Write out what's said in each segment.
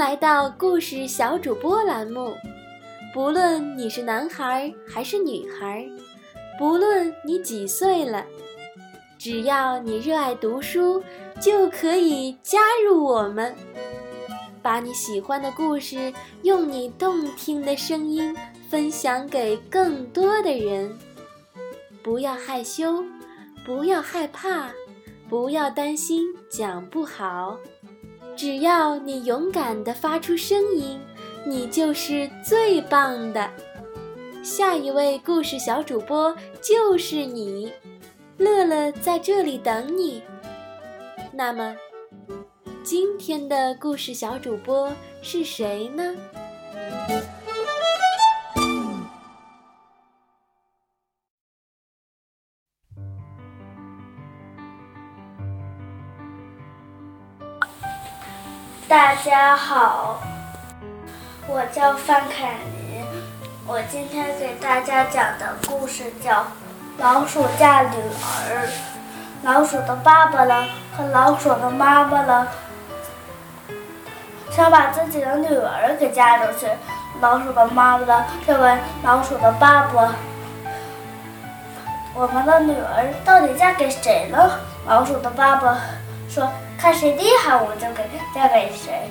来到故事小主播栏目。不论你是男孩还是女孩，不论你几岁了，只要你热爱读书，就可以加入我们。把你喜欢的故事用你动听的声音分享给更多的人。不要害羞，不要害怕，不要担心讲不好。只要你勇敢地发出声音，你就是最棒的。下一位故事小主播就是你，乐乐在这里等你。那么，今天的故事小主播是谁呢？大家好，我叫范凯琳。我今天给大家讲的故事叫《老鼠嫁女儿》。老鼠的爸爸呢和老鼠的妈妈呢，想把自己的女儿给嫁出去。老鼠的妈妈呢就问老鼠的爸爸：“我们的女儿到底嫁给谁呢？”老鼠的爸爸说。看谁厉害，我就给嫁给谁。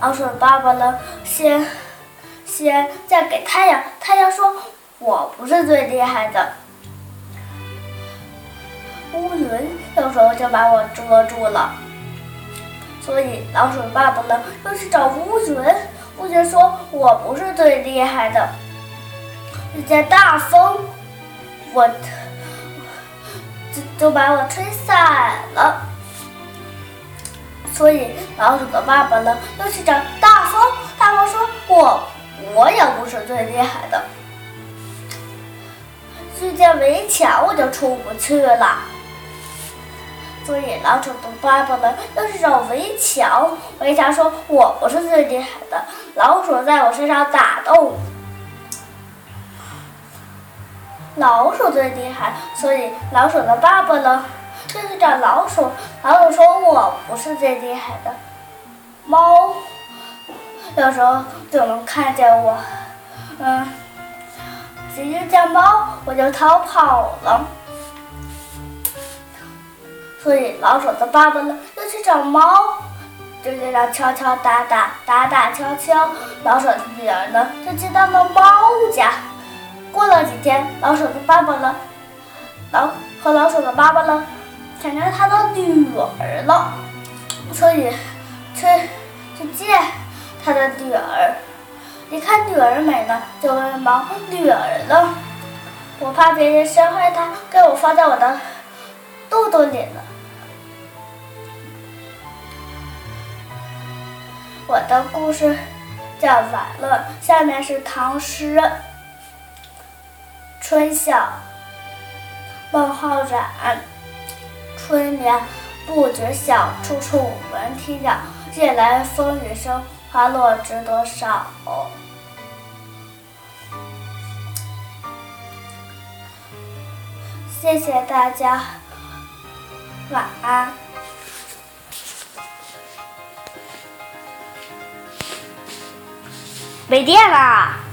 老鼠爸爸呢，先先嫁给太阳。太阳说：“我不是最厉害的。”乌云有时候就把我遮住了。所以老鼠爸爸呢，又去找乌云。乌云说：“我不是最厉害的。”遇见大风，我。就把我吹散了，所以老鼠的爸爸呢又去找大风。大风说：“我我也不是最厉害的。”遇见围墙我就出不去了，所以老鼠的爸爸呢又去找围墙。围墙说：“我不是最厉害的，老鼠在我身上打洞。”老鼠最厉害，所以老鼠的爸爸呢就去找老鼠。老鼠说：“我不是最厉害的。”猫有时候就能看见我，嗯，一见猫我就逃跑了。所以老鼠的爸爸呢就去找猫，就这样敲敲打打，打打敲敲。老鼠的女儿呢就进到了猫家。老鼠的爸爸呢，老和老鼠的妈妈呢，想见他的女儿了，所以去去见他的女儿。一看女儿美呢，就问猫：“女儿呢？我怕别人伤害她，给我放在我的肚肚里了。”我的故事讲完了，下面是唐诗。春晓，孟浩然。春眠不觉晓，处处闻啼鸟。夜来风雨声，花落知多少。谢谢大家，晚安。没电了。